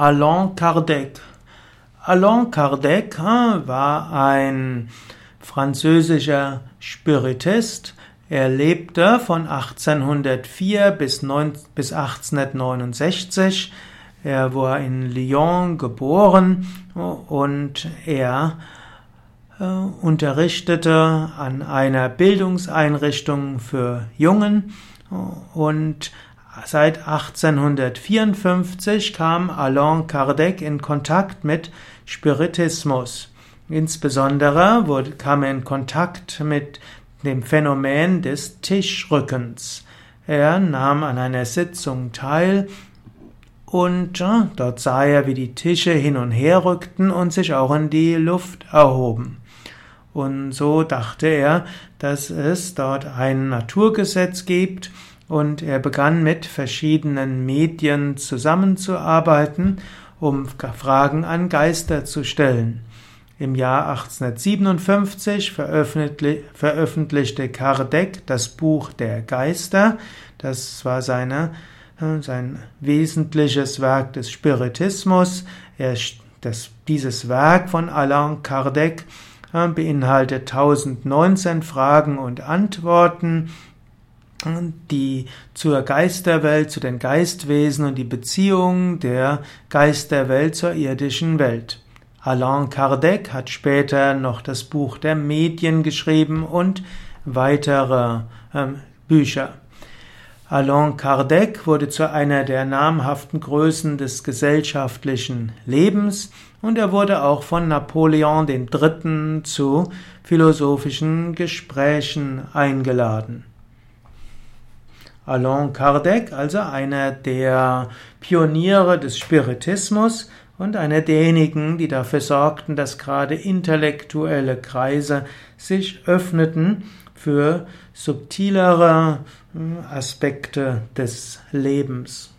Allan Kardec. Allan Kardec war ein französischer Spiritist. Er lebte von 1804 bis 1869. Er war in Lyon geboren und er äh, unterrichtete an einer Bildungseinrichtung für Jungen und Seit 1854 kam Allan Kardec in Kontakt mit Spiritismus. Insbesondere wurde, kam er in Kontakt mit dem Phänomen des Tischrückens. Er nahm an einer Sitzung teil und äh, dort sah er, wie die Tische hin und her rückten und sich auch in die Luft erhoben. Und so dachte er, dass es dort ein Naturgesetz gibt, und er begann mit verschiedenen Medien zusammenzuarbeiten, um Fragen an Geister zu stellen. Im Jahr 1857 veröffentlichte Kardec das Buch der Geister. Das war seine, äh, sein wesentliches Werk des Spiritismus. Er, das, dieses Werk von Alain Kardec äh, beinhaltet 1019 Fragen und Antworten die zur Geisterwelt, zu den Geistwesen und die Beziehung der Geisterwelt zur irdischen Welt. Alain Kardec hat später noch das Buch der Medien geschrieben und weitere äh, Bücher. Alain Kardec wurde zu einer der namhaften Größen des gesellschaftlichen Lebens und er wurde auch von Napoleon III. zu philosophischen Gesprächen eingeladen. Alain Kardec, also einer der Pioniere des Spiritismus und einer derjenigen, die dafür sorgten, dass gerade intellektuelle Kreise sich öffneten für subtilere hm, Aspekte des Lebens.